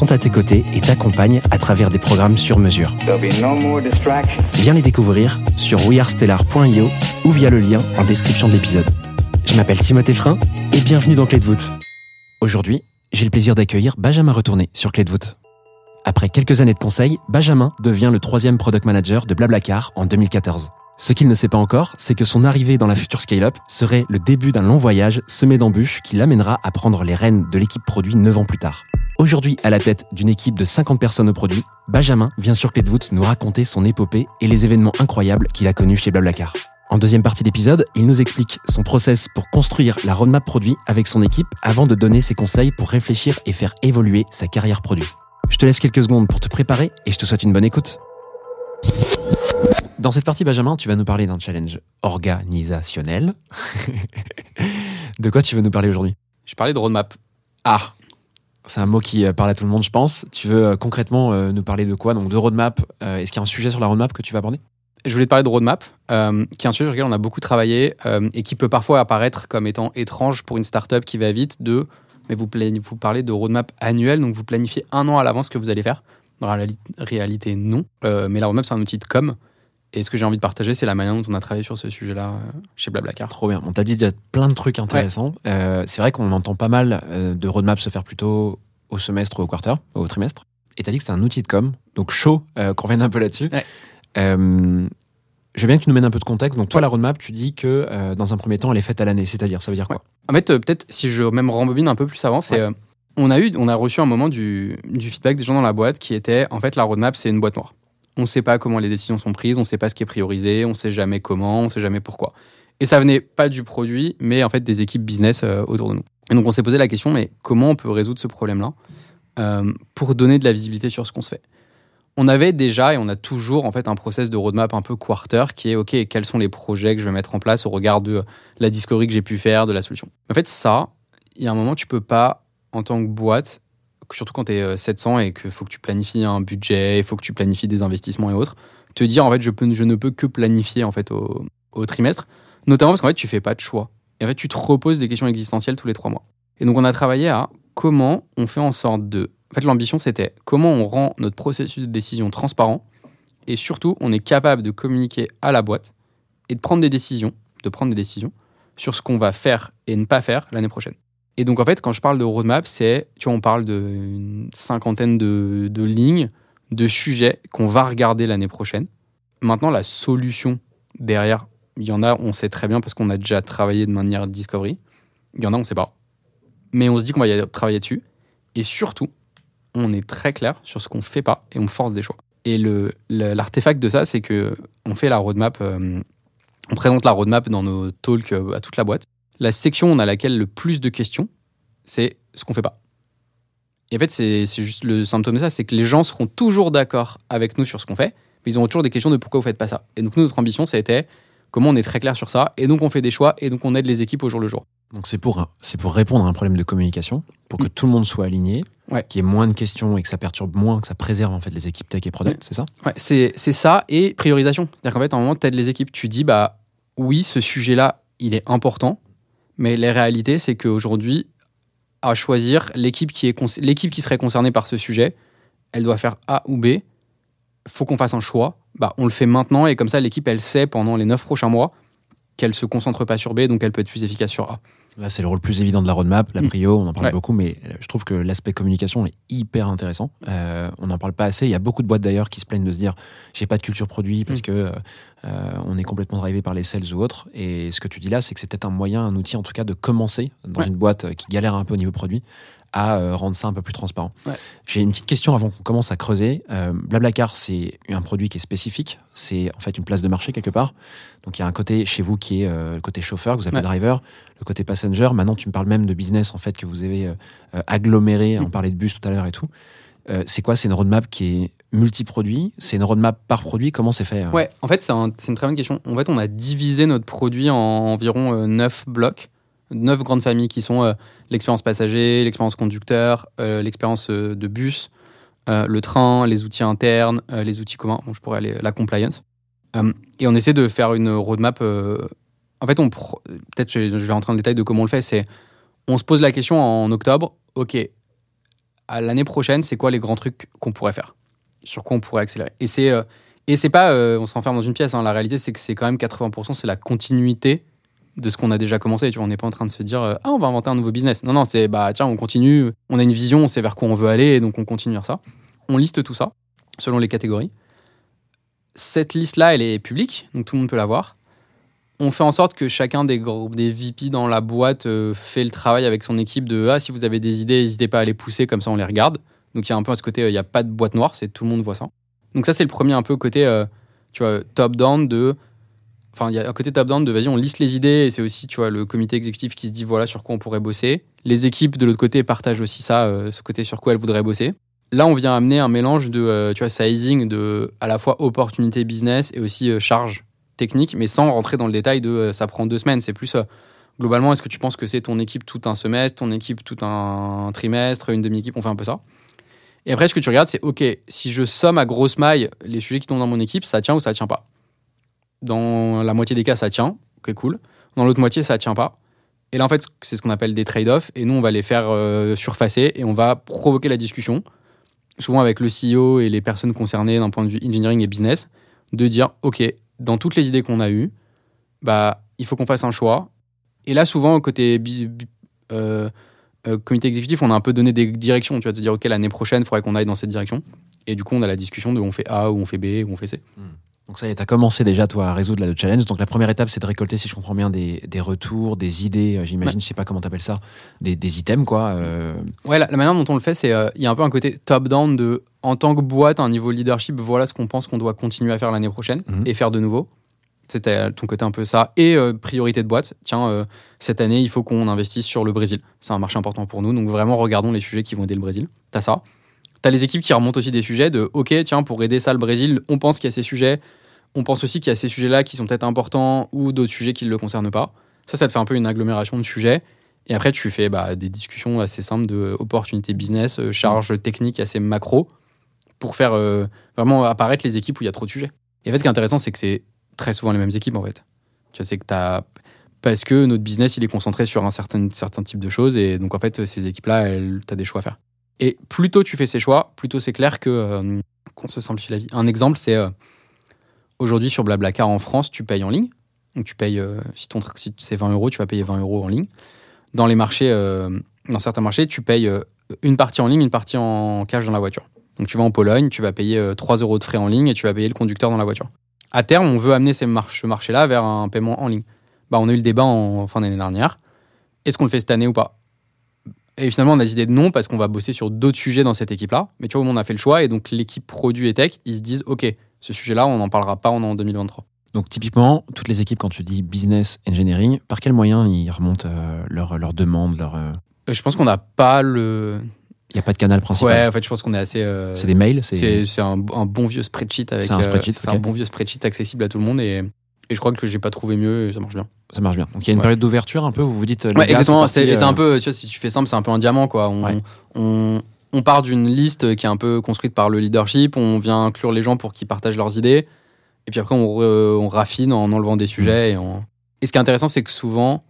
sont à tes côtés et t'accompagnent à travers des programmes sur mesure. No. Viens les découvrir sur wearestellar.io ou via le lien en description de l'épisode. Je m'appelle Timothée Frein et bienvenue dans Clé de voûte. Aujourd'hui, j'ai le plaisir d'accueillir Benjamin Retourné sur Clé de voûte. Après quelques années de conseil, Benjamin devient le troisième product manager de Blablacar en 2014. Ce qu'il ne sait pas encore, c'est que son arrivée dans la future scale-up serait le début d'un long voyage semé d'embûches qui l'amènera à prendre les rênes de l'équipe produit 9 ans plus tard. Aujourd'hui, à la tête d'une équipe de 50 personnes au produit, Benjamin vient sur Clé de voûte nous raconter son épopée et les événements incroyables qu'il a connus chez Blablacar. En deuxième partie d'épisode, il nous explique son process pour construire la roadmap produit avec son équipe avant de donner ses conseils pour réfléchir et faire évoluer sa carrière produit. Je te laisse quelques secondes pour te préparer et je te souhaite une bonne écoute. Dans cette partie, Benjamin, tu vas nous parler d'un challenge organisationnel. de quoi tu veux nous parler aujourd'hui? Je parlais de roadmap. Ah C'est un mot qui euh, parle à tout le monde, je pense. Tu veux euh, concrètement euh, nous parler de quoi? Donc de roadmap. Est-ce qu'il y a un sujet sur la roadmap que tu vas aborder? Je voulais parler de roadmap, qui est un sujet sur lequel on a beaucoup travaillé et qui peut parfois apparaître comme étant étrange pour une startup qui va vite de. Mais vous, vous parlez de roadmap annuel, donc vous planifiez un an à l'avance ce que vous allez faire. Dans la réali- réalité, non. Mais la roadmap, c'est un outil de com. Et ce que j'ai envie de partager, c'est la manière dont on a travaillé sur ce sujet-là euh, chez Blablacar. Trop bien. On t'a dit déjà plein de trucs intéressants. Euh, c'est vrai qu'on entend pas mal euh, de roadmap se faire plutôt au semestre ou au quarter, au trimestre. Et t'as dit que c'était un outil de com, donc chaud euh, qu'on revienne un peu là-dessus. Ouais. Euh, je veux bien que tu nous mènes un peu de contexte. Donc toi, Ouais. la roadmap, tu dis que dans un premier temps, elle est faite à l'année. C'est-à-dire, ça veut dire quoi? En fait, peut-être si je même rembobine un peu plus avant, c'est on a eu, on a reçu un moment du, du feedback des gens dans la boîte qui était en fait la roadmap c'est une boîte noire. On ne sait pas comment les décisions sont prises, on ne sait pas ce qui est priorisé, on ne sait jamais comment, on ne sait jamais pourquoi. Et ça venait pas du produit, mais en fait des équipes business euh, autour de nous. Et donc on s'est posé la question, mais comment on peut résoudre ce problème-là euh, pour donner de la visibilité sur ce qu'on se fait? On avait déjà et on a toujours en fait un process de roadmap un peu quarter qui est ok quels sont les projets que je vais mettre en place au regard de la discovery que j'ai pu faire de la solution. En fait ça, il y a un moment tu peux pas en tant que boîte, surtout quand tu es 700 et qu'il faut que tu planifies un budget, il faut que tu planifies des investissements et autres, te dire en fait je, peux, je ne peux que planifier en fait au, trimestre, notamment parce qu'en fait tu fais pas de choix. Et en fait tu te reposes des questions existentielles tous les trois mois. Et donc on a travaillé à comment on fait en sorte de en fait, l'ambition, c'était comment on rend notre processus de décision transparent et surtout, on est capable de communiquer à la boîte et de prendre des décisions, de prendre des décisions sur ce qu'on va faire et ne pas faire l'année prochaine. Et donc, en fait, quand je parle de roadmap, c'est, tu vois, on parle d'une cinquantaine de, lignes, de sujets qu'on va regarder l'année prochaine. Maintenant, la solution derrière, il y en a, on sait très bien parce qu'on a déjà travaillé de manière discovery. Il y en a, on ne sait pas. Mais on se dit qu'on va y travailler dessus. Et surtout, on est très clair sur ce qu'on fait pas et on force des choix. Et l'artefact de ça, c'est que on fait la roadmap, euh, on présente la roadmap dans nos talks euh, à toute la boîte. La section à laquelle le plus de questions, c'est ce qu'on fait pas. Et en fait, c'est, juste le symptôme de ça, c'est que les gens seront toujours d'accord avec nous sur ce qu'on fait, mais ils auront toujours des questions de pourquoi vous faites pas ça. Et donc nous, notre ambition, ça a été comment on est très clair sur ça, et donc on fait des choix, et donc on aide les équipes au jour le jour. Donc c'est pour, répondre à un problème de communication, pour que tout le monde soit aligné, Ouais. qu'il y ait moins de questions et que ça perturbe moins, que ça préserve en fait les équipes tech et product, Ouais. c'est ça? Ouais, c'est ça et priorisation. C'est-à-dire qu'en fait, à un moment, tu aides les équipes, tu dis, bah oui, ce sujet-là, il est important, mais la réalité, c'est qu'aujourd'hui, à choisir, l'équipe qui, serait concernée par ce sujet, elle doit faire A ou B. faut qu'on fasse un choix. Bah, on le fait maintenant et comme ça, l'équipe, elle sait pendant les neuf prochains mois qu'elle se concentre pas sur B, donc elle peut être plus efficace sur A. Là, c'est le rôle plus évident de la roadmap, la Mm. prio, on en parle Ouais. beaucoup, mais je trouve que l'aspect communication est hyper intéressant. Euh, on n'en parle pas assez. Il y a beaucoup de boîtes d'ailleurs qui se plaignent de se dire j'ai pas de culture produit parce Mm. que euh, on est complètement drivé par les sales ou autres. Et ce que tu dis là, c'est que c'est peut-être un moyen, un outil en tout cas de commencer dans Ouais. une boîte qui galère un peu au niveau produit à euh, rendre ça un peu plus transparent. Ouais. J'ai une petite question avant qu'on commence à creuser. Euh, Blablacar, c'est un produit qui est spécifique. C'est en fait une place de marché quelque part. Donc il y a un côté chez vous qui est euh, le côté chauffeur, que vous appelez Ouais. driver, le côté passenger. Maintenant, tu me parles même de business en fait que vous avez euh, aggloméré. On Mm. parlait de bus tout à l'heure et tout. C'est quoi? C'est une roadmap qui est multi-produit? C'est une roadmap par produit? Comment c'est fait Ouais, en fait, c'est un- c'est une très bonne question. En fait, on a divisé notre produit en environ 9 blocs, 9 grandes familles qui sont euh, l'expérience passager, l'expérience conducteur, euh, l'expérience euh, de bus, le train, les outils internes, les outils communs, bon, je pourrais aller, la compliance. Et on essaie de faire une roadmap. en fait, peut-être je, vais rentrer le détail de comment on le fait. C'est on se pose la question en octobre. Ok, à l'année prochaine, c'est quoi les grands trucs qu'on pourrait faire? Sur quoi on pourrait accélérer? Et c'est et c'est pas, on s'enferme dans une pièce. hein. La réalité, c'est que c'est quand même 80%, c'est la continuité de ce qu'on a déjà commencé. Tu vois, on n'est pas en train de se dire, euh, ah, on va inventer un nouveau business. Non, non, c'est, bah, tiens, on continue. On a une vision, on sait vers quoi on veut aller, et donc on continue vers ça. On liste tout ça selon les catégories. Cette liste-là, elle est publique, donc tout le monde peut la voir. On fait en sorte que chacun des, gros- des VP dans la boîte euh, fait le travail avec son équipe de ah si vous avez des idées, n'hésitez pas à les pousser comme ça on les regarde. Donc il y a un peu à ce côté, euh, il n'y a pas de boîte noire, c'est tout le monde voit ça. Donc ça c'est le premier un peu côté euh, tu vois top down de enfin il y a un côté top down de vas-y on liste les idées et c'est aussi tu vois le comité exécutif qui se dit voilà sur quoi on pourrait bosser. Les équipes de l'autre côté partagent aussi ça, euh, ce côté sur quoi elles voudraient bosser. Là, on vient amener un mélange de, euh, tu vois, sizing de à la fois opportunité business et aussi euh, charge technique, mais sans rentrer dans le détail de ça prend deux semaines. C'est plus globalement, est-ce que tu penses que c'est ton équipe tout un semestre, ton équipe tout un trimestre, une demi-équipe On fait un peu ça. Et après, ce que tu regardes, c'est OK, si je somme à grosse maille les sujets qui tombent dans mon équipe, ça tient ou ça tient pas Dans la moitié des cas, ça tient. OK, cool. Dans l'autre moitié, ça tient pas. Et là, en fait, c'est ce qu'on appelle des trade-offs. Et nous, on va les faire euh, surfacer et on va provoquer la discussion, souvent avec le CEO et les personnes concernées d'un point de vue engineering et business, de dire OK, dans toutes les idées qu'on a eues, bah, il faut qu'on fasse un choix. Et là, souvent, côté euh, euh, comité exécutif, on a un peu donné des directions. Tu vas te dire OK, l'année prochaine, il faudrait qu'on aille dans cette direction. Et du coup, on a la discussion de on fait A ou on fait B ou on fait C. Donc ça y est, tu as commencé déjà toi à résoudre le challenge. Donc la première étape, c'est de récolter, si je comprends bien, des, des retours, des idées, euh, j'imagine, je sais pas comment tu appelles ça, des, des items quoi. euh, Ouais, la, la manière dont on le fait, c'est euh, il y a un peu un côté top-down de en tant que boîte, un niveau leadership, voilà ce qu'on pense qu'on doit continuer à faire l'année prochaine Mhm. et faire de nouveau. C'était euh, ton côté un peu ça. Et euh, priorité de boîte. Tiens, cette année, il faut qu'on investisse sur le Brésil. C'est un marché important pour nous. Donc vraiment, regardons les sujets qui vont aider le Brésil. T'as ça. T'as les équipes qui remontent aussi des sujets de OK, tiens, pour aider ça le Brésil, on pense qu'il y a ces sujets. On pense aussi qu'il y a ces sujets-là qui sont peut-être importants ou d'autres sujets qui ne le concernent pas. Ça, ça te fait un peu une agglomération de sujets. Et après, tu fais bah, des discussions assez simples de opportunités business, euh, charges techniques assez macro pour faire euh, vraiment apparaître les équipes où il y a trop de sujets. Et en fait, ce qui est intéressant, c'est que c'est très souvent les mêmes équipes en fait. Tu c'est que t'as parce que notre business il est concentré sur un certain, certain type de choses et donc en fait ces équipes-là, elles- t'as des choix à faire. Et plus tôt tu fais ces choix, plus tôt c'est clair que euh, qu'on se simplifie la vie. Un exemple, c'est euh, aujourd'hui sur Blablacar en France, tu payes en ligne. Donc tu payes, euh, si ton si c'est 20 euros, tu vas payer 20 euros en ligne. Dans les marchés, euh, dans certains marchés, tu payes euh, une partie en ligne, une partie en cash dans la voiture. Donc tu vas en Pologne, tu vas payer euh, 3 euros de frais en ligne et tu vas payer le conducteur dans la voiture. À terme, on veut amener ces mar- ce marché-là vers un paiement en ligne. Bah, on a eu le débat en fin d'année dernière. Est-ce qu'on le fait cette année ou pas? Et finalement, on a décidé de non parce qu'on va bosser sur d'autres sujets dans cette équipe-là. Mais tu vois, on a fait le choix et donc l'équipe produit et tech, ils se disent OK, ce sujet-là, on n'en parlera pas en en 2023. Donc typiquement, toutes les équipes, quand tu dis business engineering, par quels moyens ils remontent euh, leurs leur demandes leur, euh, Euh, Je pense qu'on n'a pas le. Il n'y a pas de canal principal Ouais, en fait, je pense qu'on est assez. euh, C'est des mails C'est c'est un, un bon vieux spreadsheet avec. C'est un spreadsheet, c'est ok. un bon vieux spreadsheet accessible à tout le monde et, et je crois que j'ai pas trouvé mieux et ça marche bien. Ça marche bien. Donc il y a une Ouais. période d'ouverture un peu où vous vous dites. Ouais, gars, exactement. c'est un peu, tu vois, si tu fais simple, c'est un peu un diamant, quoi. On, Ouais. on, on part d'une liste qui est un peu construite par le leadership, on vient inclure les gens pour qu'ils partagent leurs idées, et puis après, on, re- on raffine en enlevant des sujets. Et, en... et ce qui est intéressant, c'est que souvent,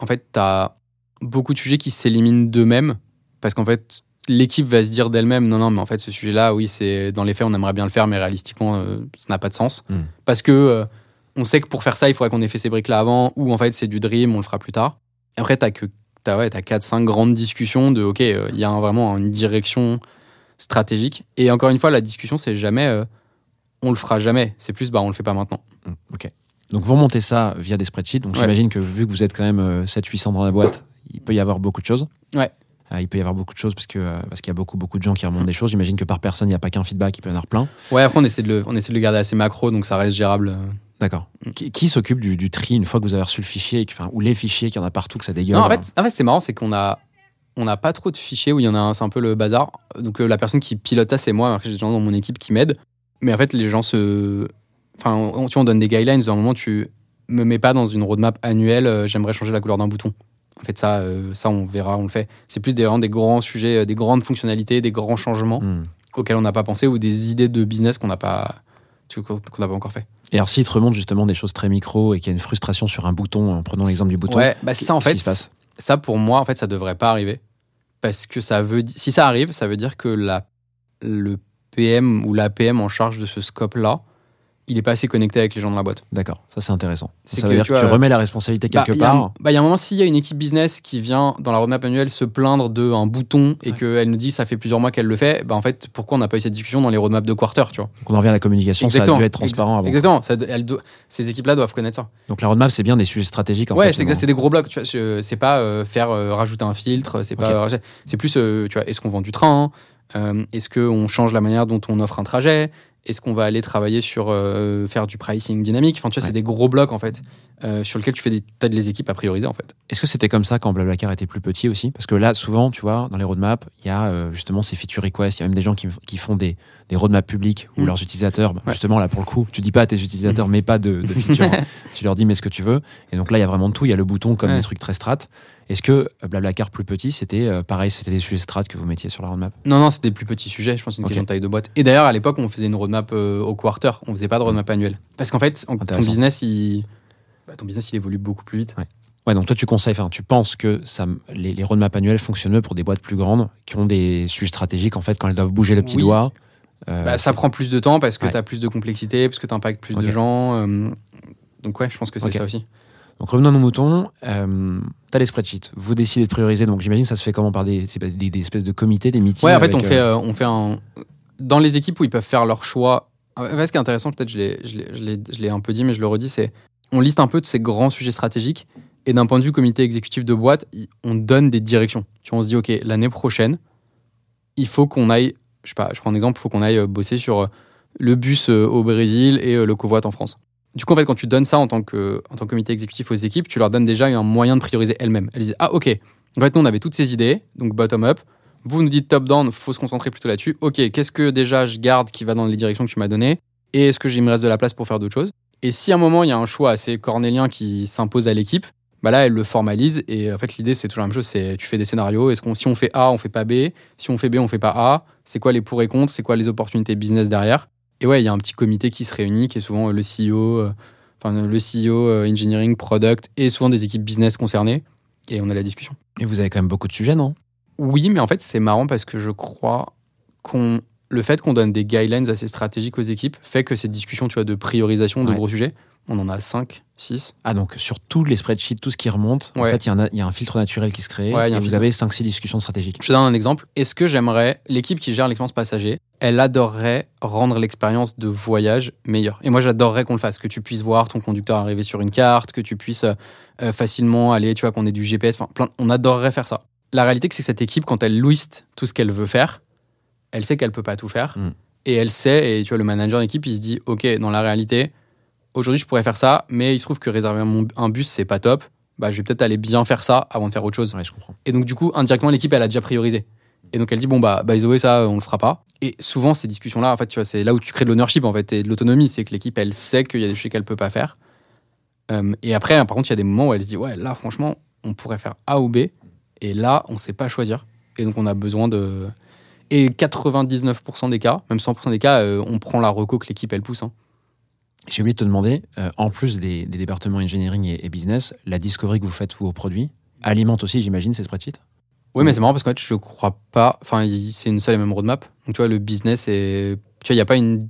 en fait, tu as beaucoup de sujets qui s'éliminent d'eux-mêmes, parce qu'en fait, l'équipe va se dire d'elle-même, non, non, mais en fait, ce sujet-là, oui, c'est dans les faits, on aimerait bien le faire, mais réalistiquement, euh, ça n'a pas de sens. Mm. Parce que euh, on sait que pour faire ça, il faudrait qu'on ait fait ces briques-là avant, ou en fait, c'est du dream, on le fera plus tard. Et après, t'as que t'as ouais, t'as 4-5 grandes discussions de OK, euh, il y a un- vraiment une direction stratégique. Et encore une fois, la discussion, c'est jamais euh, on le fera jamais. C'est plus bah on le fait pas maintenant. Mm, Ok. Donc vous remontez ça via des spreadsheets. Donc Ouais. j'imagine que vu que vous êtes quand même euh, 700-800 dans la boîte, il peut y avoir beaucoup de choses. Ouais. Euh, il peut y avoir beaucoup de choses parce que euh, parce qu'il y a beaucoup beaucoup de gens qui remontent des choses. J'imagine que par personne, il n'y a pas qu'un feedback, il peut y en avoir plein. Ouais, après on essaie de le, on essaie de le garder assez macro, donc ça reste gérable. D'accord. Mm. Qui, qui s'occupe du, du tri une fois que vous avez reçu le fichier, enfin, ou les fichiers, qu'il y en a partout, que ça dégueule Non, en fait, en fait c'est marrant, c'est qu'on a on n'a pas trop de fichiers où il y en a un, c'est un peu le bazar. Donc euh, la personne qui pilote ça, c'est moi. Après, j'ai des gens dans mon équipe qui m'aident. Mais en fait, les gens se. Enfin, on, tu on donne des guidelines. À un moment, tu me mets pas dans une roadmap annuelle. euh, J'aimerais changer la couleur d'un bouton. En fait, ça, euh, ça, on verra, on le fait. C'est plus des, vraiment des grands sujets, des grandes fonctionnalités, des grands changements Hmm. auxquels on n'a pas pensé ou des idées de business qu'on n'a pas, qu'on n'a pas encore fait. Et alors s'il te remonte justement des choses très micro et qu'il y a une frustration sur un bouton, en prenant l'exemple du bouton, Ouais, bah ça, en fait, se passe? ça pour moi en fait ça devrait pas arriver. Parce que ça veut si ça arrive ça veut dire que la le PM ou l'APM en charge de ce scope là il est pas assez connecté avec les gens de la boîte. D'accord, ça c'est intéressant. Ça que, veut dire tu que tu remets la responsabilité Bah, quelque un- part. bah, il y a un moment s'il y a une équipe business qui vient dans la roadmap annuelle se plaindre d'un bouton et Ouais. qu'elle nous dit ça fait plusieurs mois qu'elle le fait, bah en fait pourquoi on n'a pas eu cette discussion dans les roadmaps de quarter, tu vois? Donc on en revient à la communication, ça a dû être transparent avant. Exactement, ça, elle doit- ces équipes là doivent connaître ça. Donc la roadmap, c'est bien des sujets stratégiques en ouais, fait. finalement. c'est des gros blocs. Tu vois, je- c'est pas euh, faire euh, rajouter un filtre. C'est pas. Ok. c'est plus, euh, tu vois, est-ce qu'on vend du train Euh, Est-ce qu'on change la manière dont on offre un trajet Est-ce qu'on va aller travailler sur euh, faire du pricing dynamique? Enfin, tu vois, Ouais. c'est des gros blocs en fait euh, sur lesquels tu fais des tas de les équipes à prioriser en fait. Est-ce que c'était comme ça quand Blablacar était plus petit aussi? Parce que là, souvent, tu vois, dans les roadmaps, il y a euh, justement ces feature requests. Il y a même des gens qui, qui font des, des roadmaps publics où Mm. leurs utilisateurs, bah, Ouais. justement, là pour le coup, tu dis pas à tes utilisateurs, mais pas de, de feature. hein. tu leur dis, mets ce que tu veux. Et donc là, il y a vraiment de tout. Il y a le bouton comme Ouais. des trucs très strat. Est-ce que euh, Blablacar plus petit, c'était euh, pareil, c'était des sujets strat que vous mettiez sur la roadmap? Non, non, c'est des plus petits sujets. Je pense une question de taille de boîte. Et d'ailleurs, à l'époque, on faisait une roadmap euh, au quarter. On faisait pas de roadmap annuelle. Parce qu'en fait, ton business, il, bah, ton business, il évolue beaucoup plus vite. Ouais, donc toi, tu conseilles, enfin, tu penses que ça, les, les roadmaps annuels fonctionnent mieux pour des boîtes plus grandes qui ont des sujets stratégiques, en fait, quand elles doivent bouger le petit Oui. doigt? euh, Bah, ça prend plus de temps parce que Ouais. tu as plus de complexité, parce que tu impactes plus de gens. euh, donc, ouais, je pense que c'est ça aussi. Donc revenons à nos moutons. Euh, T'as les spreadsheets. Vous décidez de prioriser. Donc j'imagine que ça se fait comment par des, c'est des, des espèces de comités, des meetings. Ouais, en fait, on, euh, fait, euh, on fait un. Dans les équipes où ils peuvent faire leur choix. En fait, ce qui est intéressant, peut-être, je l'ai- un peu dit, mais je le redis, c'est. On liste un peu de ces grands sujets stratégiques. Et d'un point de vue comité exécutif de boîte, on donne des directions. Tu vois, on se dit, OK, l'année prochaine, il faut qu'on aille. Je sais pas, je prends un exemple, il faut qu'on aille bosser sur le bus au Brésil et le covoit en France. Du coup, en fait, quand tu donnes ça en tant que, en tant que comité exécutif aux équipes, tu leur donnes déjà un moyen de prioriser elles-mêmes. Elles disent Ah, ok. En fait, nous, on avait toutes ces idées, donc bottom-up. Vous nous dites top-down, faut se concentrer plutôt là-dessus. Ok, qu'est-ce que déjà je garde qui va dans les directions que tu m'as données? Et est-ce que il me reste de la place pour faire d'autres choses? Et si à un moment, il y a un choix assez cornélien qui s'impose à l'équipe, bah là, elle le formalise. Et en fait, l'idée, c'est toujours la même chose c'est tu fais des scénarios. Est-ce qu'on, si on fait A, on fait pas B? Si on fait B, on fait pas A? C'est quoi les pour et contre? C'est quoi les opportunités business derrière? Et ouais, il y a un petit comité qui se réunit, qui est souvent euh, le CEO, euh, enfin le CEO, euh, engineering, product, et souvent des équipes business concernées. Et on a la discussion. Et vous avez quand même beaucoup de sujets, non? Oui, mais en fait, c'est marrant parce que je crois qu'on le fait qu'on donne des guidelines assez stratégiques aux équipes fait que ces discussions, tu vois, de priorisation de Ouais. gros sujets, on en a 5, 6. Ah, donc sur tous les spreadsheets, tout ce qui remonte, en fait, il y, a- il y a un filtre naturel qui se crée. Ouais, et vous filtre. avez 5-6 discussions stratégiques. Je te donne un exemple. Est-ce que j'aimerais, l'équipe qui gère l'expérience passager, elle adorerait rendre l'expérience de voyage meilleure? Et moi, j'adorerais qu'on le fasse, que tu puisses voir ton conducteur arriver sur une carte, que tu puisses euh, euh, facilement aller, tu vois, qu'on ait du GPS, enfin, plein, on adorerait faire ça. La réalité, c'est que cette équipe, quand elle liste tout ce qu'elle veut faire, elle sait qu'elle peut pas tout faire. Mm. Et elle sait, et tu vois, le manager d'équipe, il se dit, OK, dans la réalité, aujourd'hui, je pourrais faire ça, mais il se trouve que réserver mon- un bus, c'est pas top. Bah, je vais peut-être aller bien faire ça avant de faire autre chose. Ouais, je comprends. Et donc, du coup, indirectement, l'équipe, elle a déjà priorisé. Et donc, elle dit, bon, bah, by the way, ça, on le fera pas. Et souvent, ces discussions-là, en fait, tu vois, c'est là où tu crées de l'ownership, en fait, et de l'autonomie. C'est que l'équipe, elle sait qu'il y a des choses qu'elle peut pas faire. Euh, et après, par contre, il y a des moments où elle se dit, ouais, là, franchement, on pourrait faire A ou B. Et là, on sait pas choisir. Et donc, on a besoin de. Et 99% des cas, même 100% des cas, euh, on prend la reco que l'équipe, elle pousse. hein. J'ai oublié de te demander, euh, en plus des, des départements engineering et, et business, la discovery que vous faites, aux produits, alimente aussi, j'imagine, ces spreadsheets? Oui, mais c'est marrant parce qu'en fait, je crois pas. Enfin, c'est une seule et même roadmap. Donc, tu vois, le business est. Tu vois, il n'y a pas une.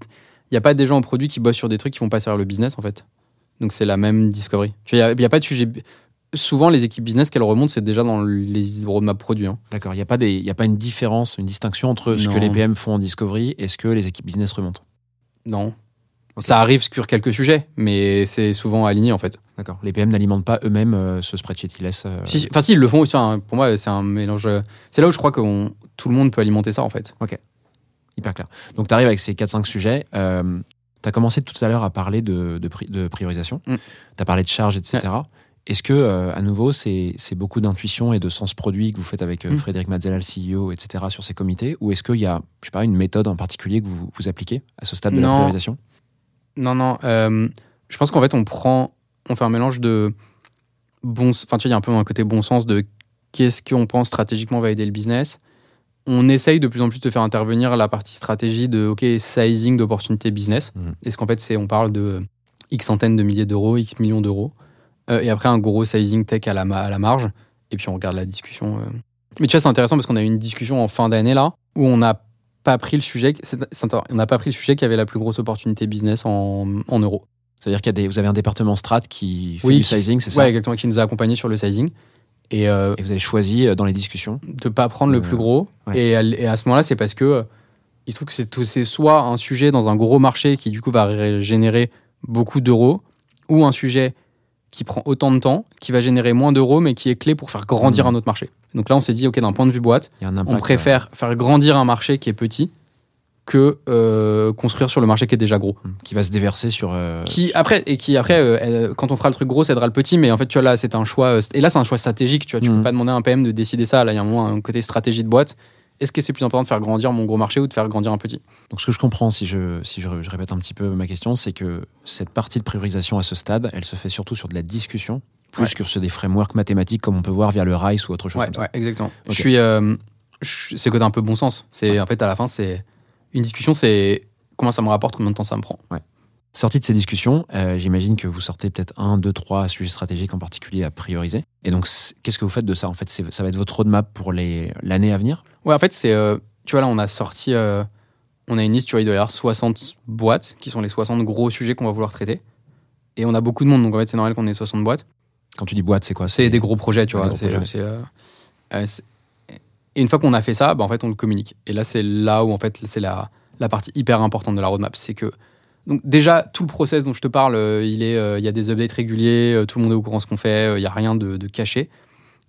Il y a pas des gens au produit qui bossent sur des trucs qui vont pas servir le business, en fait. Donc, c'est la même discovery. Tu vois, il n'y a, pas de sujet. souvent, les équipes business qu'elles remontent, c'est déjà dans les roadmaps produits. hein. D'accord, il n'y a, pas des- il y a pas une différence, une distinction entre ce que les PM font en discovery et ce que les équipes business remontent? Non. Ok. Ça arrive sur quelques sujets, mais c'est souvent aligné en fait. D'accord. Les PM n'alimentent pas eux-mêmes euh, ce spreadsheet, ils laissent. euh, Si, Enfin, si, ils le font aussi. hein. Pour moi, c'est un mélange. euh, C'est là où je crois que on- tout le monde peut alimenter ça en fait. Hyper clair. Donc, tu arrives avec ces 4-5 sujets. tu as commencé tout à l'heure à parler de, de, pri- de priorisation. Mm. Tu as parlé de charge, etc. Est-ce que, euh, à nouveau, c'est beaucoup d'intuition et de sens produit que vous faites avec euh, Mm. Frédéric Mazzella, le CEO, etc., sur ces comités Ou est-ce qu'il y a, je sais pas, une méthode en particulier que vous, vous appliquez à ce stade de la priorisation? Non, non. euh, je pense qu'en fait, on prend, on fait un mélange de bon, enfin, tu vois, il y a un peu un côté bon sens de qu'est-ce qu'on pense stratégiquement va aider le business. On essaye de plus en plus de faire intervenir la partie stratégie de OK sizing d'opportunités business. Mhm. Est-ce qu'en fait, c'est on parle de x centaines de milliers d'euros, x millions d'euros, Euh, et après un gros sizing tech à la, ma- à la marge, et puis on regarde la discussion. euh. Mais tu vois, c'est intéressant parce qu'on a eu une discussion en fin d'année là où on n'a pas pris le sujet. on n'a pas pris le sujet qui avait la plus grosse opportunité business en, en euros. C'est-à-dire qu'il y a des, vous avez un département strat qui fait Oui, du sizing, c'est ça Ouais, exactement, qui nous a accompagnés sur le sizing. Et euh, Et vous avez choisi euh, dans les discussions de pas prendre le Euh, plus gros. ouais. Et, à, et à ce moment-là, c'est parce que euh, il se trouve que c'est soit un sujet dans un gros marché qui du coup va générer beaucoup d'euros, ou un sujet qui prend autant de temps, qui va générer moins d'euros, mais qui est clé pour faire grandir Mhm. un autre marché. Donc là, on s'est dit, ok, d'un point de vue boîte, impact. on préfère faire grandir un marché qui est petit que euh, construire sur le marché qui est déjà gros. euh, qui va se déverser sur. euh, qui après et qui après euh, quand on fera le truc gros ça aidera le petit mais en fait tu vois là c'est un choix et là c'est un choix stratégique tu vois tu Mhm. peux pas demander à un PM de décider ça là il y a un moment un côté stratégie de boîte est-ce que c'est plus important de faire grandir mon gros marché ou de faire grandir un petit? Donc, ce que je comprends, si, je, si je, je répète un petit peu ma question, c'est que cette partie de priorisation à ce stade, elle se fait surtout sur de la discussion, plus Ouais. que sur des frameworks mathématiques comme on peut voir via le RICE ou autre chose ouais, comme ça. ouais exactement Ok. je suis euh, c'est côté un peu bon sens c'est en fait à la fin c'est une discussion c'est comment ça me rapporte combien de temps ça me prend Sorti de ces discussions, euh, j'imagine que vous sortez peut-être un, deux, trois sujets stratégiques en particulier à prioriser. Et donc, qu'est-ce que vous faites de ça En fait, ça va être votre roadmap pour l'année à venir? Ouais en fait c'est euh, tu vois là on a sorti euh, on a une liste tu vois il doit y avoir 60 boîtes qui sont les 60 gros sujets qu'on va vouloir traiter et on a beaucoup de monde donc en fait c'est normal qu'on ait 60 boîtes Quand tu dis boîte, c'est quoi? C'est des gros projets, tu vois. et une fois qu'on a fait ça, bah, en fait, on le communique. Et là, c'est là où, en fait, c'est la, la partie hyper importante de la roadmap. C'est que, donc, déjà, tout le process dont je te parle, euh, il est, euh, il y a des updates réguliers, euh, tout le monde est au courant de ce qu'on fait, il n'y a rien de, de caché.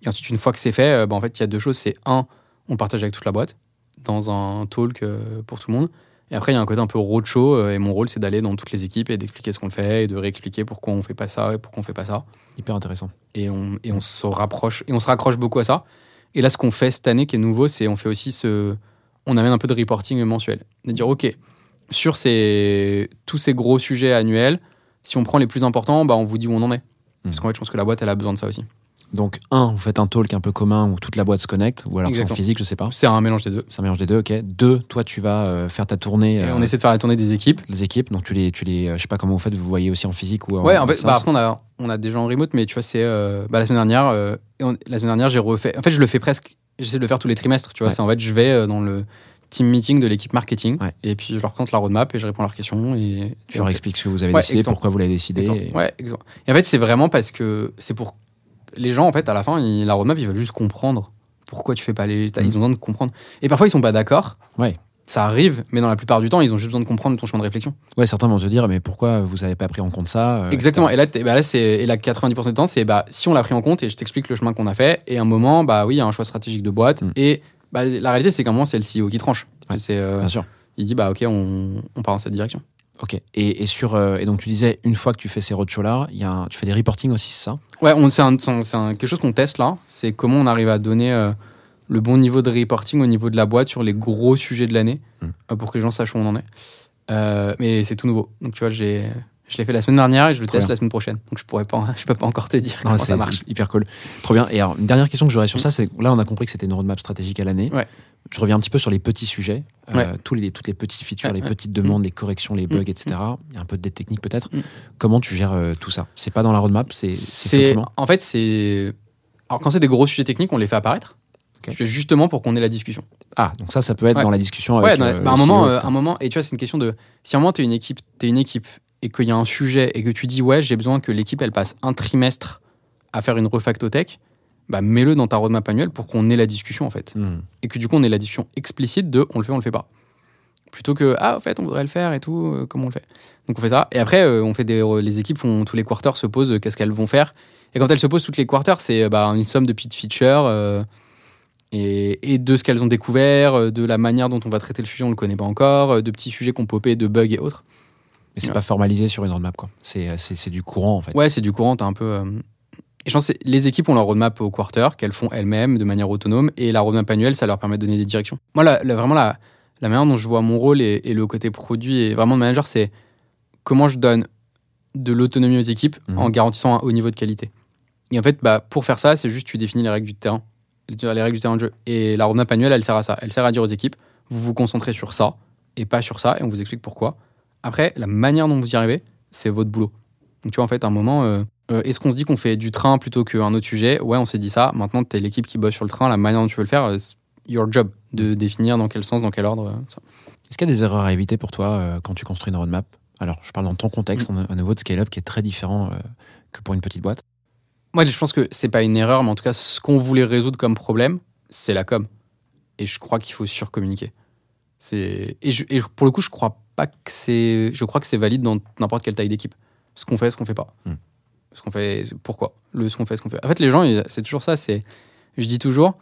Et ensuite, une fois que c'est fait, bah, en fait, il y a deux choses. C'est un, on partage avec toute la boîte dans un talk pour tout le monde. Et après, il y a un côté un peu roadshow. et mon rôle, c'est d'aller dans toutes les équipes et d'expliquer ce qu'on fait et de réexpliquer pourquoi on fait pas ça et pourquoi on fait pas ça Hyper intéressant. et on, et on se rapproche et on se raccroche beaucoup à ça. Et là, ce qu'on fait cette année qui est nouveau, c'est on fait aussi ce, on amène un peu de reporting mensuel, de dire ok sur ces tous ces gros sujets annuels, si on prend les plus importants, bah on vous dit où on en est. Parce qu'en fait, je pense que la boîte elle a besoin de ça aussi. Donc, un, vous faites un talk un peu commun où toute la boîte se connecte, ou alors c'est en physique, je sais pas. C'est un mélange des deux. C'est un mélange des deux, ok. Deux, toi, tu vas euh, faire ta tournée. Et euh, on essaie de faire la tournée des équipes. les équipes, donc tu les, tu les, euh, je sais pas comment vous faites, vous voyez aussi en physique ou en Ouais, en fait, bah, après on a on a des gens en remote, mais tu vois c'est bah, la semaine dernière, on- la semaine dernière j'ai refait. En fait, je le fais presque. J'essaie de le faire tous les trimestres. Tu vois, Ouais. c'est en fait je vais dans le team meeting de l'équipe marketing Ouais. et puis je leur présente la roadmap et je réponds à leurs questions et Tu leur expliques ce que vous avez Ouais, décidé, exemple. pourquoi vous l'avez décidé. Et- Ouais, exactement. Et en fait, c'est vraiment parce que c'est pour les gens, en fait, à la fin, ils- la roadmap, ils veulent juste comprendre pourquoi tu fais pas les. Mhm. Ils ont besoin de comprendre. Et parfois, ils sont pas d'accord. Ouais. Ça arrive, mais dans la plupart du temps, ils ont juste besoin de comprendre ton chemin de réflexion. Ouais, certains vont te dire, mais pourquoi vous avez pas pris en compte ça euh, Exactement. etc. Et là, bah là, c'est et là 90% du temps, c'est bah si on l'a pris en compte et je t'explique le chemin qu'on a fait. Et à un moment, bah oui, il y a un choix stratégique de boîte. Mhm. Et bah, la réalité, c'est qu'à un moment, c'est le CEO qui tranche. Ouais. C'est, euh, Bien sûr. il dit bah ok, on, on part dans cette direction. Ok. Et, et sur, euh, et donc tu disais, une fois que tu fais ces roadshows là, il y a un- tu fais des reporting aussi, c'est ça? Ouais, on- c'est un- c'est un- c'est un- quelque chose qu'on teste là. C'est comment on arrive à donner euh, le bon niveau de reporting au niveau de la boîte sur les gros sujets de l'année Mm. euh, pour que les gens sachent où on en est. Mais c'est tout nouveau. Donc tu vois, j'ai, je l'ai fait la semaine dernière et je le Trop teste bien. la semaine prochaine. Donc je pourrais pas, je peux pas encore te dire Non, comment ça marche. hyper cool. Trop bien. Et alors, une dernière question que j'aurais sur ça, c'est là, on a compris que c'était une roadmap stratégique à l'année. Ouais. Je reviens un petit peu sur les petits sujets, euh, Ouais. tous les, toutes les petites features, Ouais, les ouais. petites demandes, les corrections, les bugs, Mm. etc. Il y a un peu de technique peut-être. Mm. Comment tu gères euh, tout ça? C'est pas dans la roadmap, c'est en fait, c'est. Alors quand c'est des gros sujets techniques, on les fait apparaître. Justement pour qu'on ait la discussion. Ah, donc ça, ça peut être Ouais. dans la discussion Ouais, avec dans la- euh, bah, à un le moment, CEO, euh, un moment, et tu vois, c'est une question de si à un moment une équipe, t'es une équipe et qu'il y a un sujet et que tu dis ouais, j'ai besoin que l'équipe elle passe un trimestre à faire une refactothèque, bah, mets-le dans ta roadmap annuelle pour qu'on ait la discussion en fait. Hmm. Et que du coup, on ait la discussion explicite de on le fait, on le fait pas. Plutôt que ah, en fait, on voudrait le faire et tout, euh, comment on le fait Donc on fait ça. Et après, euh, on fait des, les équipes font tous les quarters se posent euh, qu'est-ce qu'elles vont faire. Et quand elles se posent toutes les quarters, c'est euh, bah, une somme de petites features euh, et, et de ce qu'elles ont découvert, euh, de la manière dont on va traiter le sujet, on le connaît pas encore, euh, de petits sujets qu'on popé, de bugs et autres. Mais c'est Ouais. pas formalisé sur une roadmap, quoi. C'est, euh, c'est, c'est du courant, en fait. Ouais, c'est du courant, t'as un peu. euh, Et je pense que les équipes ont leur roadmap au quarter qu'elles font elles-mêmes de manière autonome et la roadmap annuelle, ça leur permet de donner des directions. Moi, la- la- vraiment, la, la manière dont je vois mon rôle et, et le côté produit et vraiment de manager, c'est comment je donne de l'autonomie aux équipes Mhm. en garantissant un haut niveau de qualité. Et en fait, bah, pour faire ça, c'est juste tu définis les règles du terrain, les règles du terrain de jeu. Et la roadmap annuelle, elle sert à ça. Elle sert à dire aux équipes, vous vous concentrez sur ça et pas sur ça, et on vous explique pourquoi. Après, la manière dont vous y arrivez, c'est votre boulot. Donc tu vois, en fait, à un moment, euh, euh, est-ce qu'on se dit qu'on fait du train plutôt qu'un autre sujet? Ouais, on s'est dit ça. Maintenant, tu es l'équipe qui bosse sur le train, la manière dont tu veux le faire, euh, c'est your job de définir dans quel sens, dans quel ordre. ça. Est-ce qu'il y a des erreurs à éviter pour toi euh, quand tu construis une roadmap? Alors, je parle dans ton contexte, Mm. on a un niveau de scale-up qui est très différent que pour une petite boîte. Moi, je pense que c'est pas une erreur, mais en tout cas, ce qu'on voulait résoudre comme problème, c'est la com. Et je crois qu'il faut surcommuniquer. C'est et, je- et pour le coup, je crois pas que c'est. Je crois que c'est valide dans n'importe quelle taille d'équipe. Ce qu'on fait, ce qu'on fait pas. Hmm. Ce qu'on fait, pourquoi? Le ce qu'on fait, ce qu'on fait. En fait, les gens, c'est toujours ça. C'est, je dis toujours,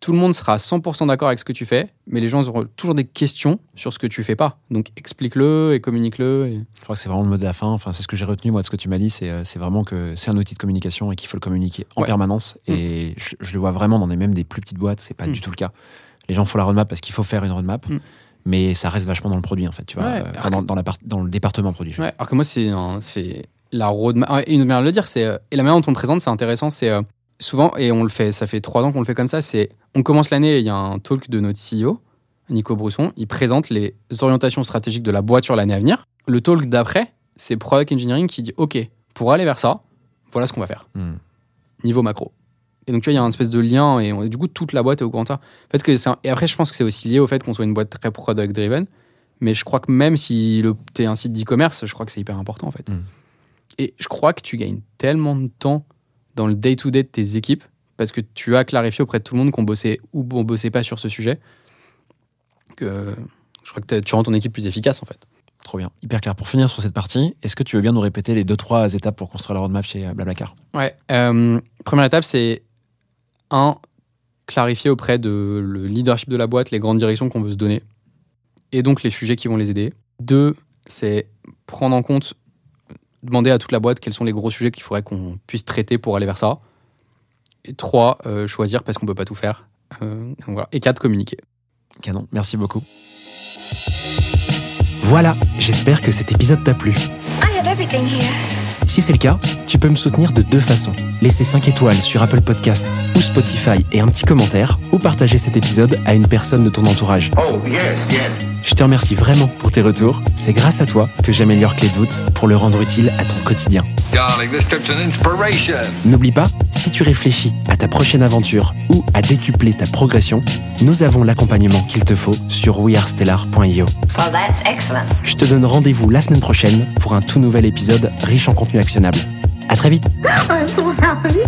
tout le monde sera 100% d'accord avec ce que tu fais, mais les gens auront toujours des questions sur ce que tu fais pas. Donc explique-le et communique-le. Et... Je crois que c'est vraiment le mot de la fin. Enfin, c'est ce que j'ai retenu, moi, de ce que tu m'as dit. C'est, euh, c'est vraiment que c'est un outil de communication et qu'il faut le communiquer en Ouais. permanence. Et je, je le vois vraiment dans des, même des plus petites boîtes. C'est pas Mm. du tout le cas. Les gens font la roadmap parce qu'il faut faire une roadmap. Mais ça reste vachement dans le produit, en fait. Tu vois, Ouais. Euh, enfin, dans, dans la part- dans le département produit. Ouais, alors que moi, c'est la roadmap. ah, Et une manière de le dire, c'est. euh, Et la manière dont on le présente, c'est intéressant. C'est euh, souvent, et on le fait, ça fait trois ans qu'on le fait comme ça, c'est. On commence l'année, et il y a un talk de notre CEO, Nico Brousson. Il présente les orientations stratégiques de la boîte sur l'année à venir. Le talk d'après, c'est Product Engineering qui dit OK, pour aller vers ça, voilà ce qu'on va faire, Mm. niveau macro. Et donc, tu vois, il y a un espèce de lien, et, on- et du coup, toute la boîte est au courant de ça. Parce que un- Et après, je pense que c'est aussi lié au fait qu'on soit une boîte très product-driven. Mais je crois que même si tu es un site d'e-commerce, je crois que c'est hyper important en fait. Mm. Et je crois que tu gagnes tellement de temps dans le day-to-day de tes équipes parce que tu as clarifié auprès de tout le monde qu'on bossait ou on bossait pas sur ce sujet que je crois que tu rends ton équipe plus efficace en fait. Trop bien. Hyper clair. Pour finir sur cette partie, est-ce que tu veux bien nous répéter les deux, trois étapes pour construire la roadmap chez euh, Blablacar? Ouais. euh, première étape, c'est un clarifier auprès de le leadership de la boîte les grandes directions qu'on veut se donner et donc les sujets qui vont les aider. Deux, c'est prendre en compte, demander à toute la boîte quels sont les gros sujets qu'il faudrait qu'on puisse traiter pour aller vers ça. Et trois, euh, choisir parce qu'on peut pas tout faire. Euh, voilà. Et quatre, communiquer. Canon. Merci beaucoup. Voilà, j'espère que cet épisode t'a plu. I have everything here. Si c'est le cas, tu peux me soutenir de deux façons. Laisser 5 étoiles sur Apple Podcast ou Spotify et un petit commentaire, ou partager cet épisode à une personne de ton entourage. Oh, yes, yes. Je te remercie vraiment pour tes retours. C'est grâce à toi que j'améliore Clé de voûte pour le rendre utile à ton quotidien. Darling, this trip's an inspiration. N'oublie pas, si tu réfléchis à ta prochaine aventure ou à décupler ta progression, nous avons l'accompagnement qu'il te faut sur wearestellar.io. Well, that's excellent. Je te donne rendez-vous la semaine prochaine pour un tout nouvel épisode riche en contenu actionnable. À très vite I'm so happy.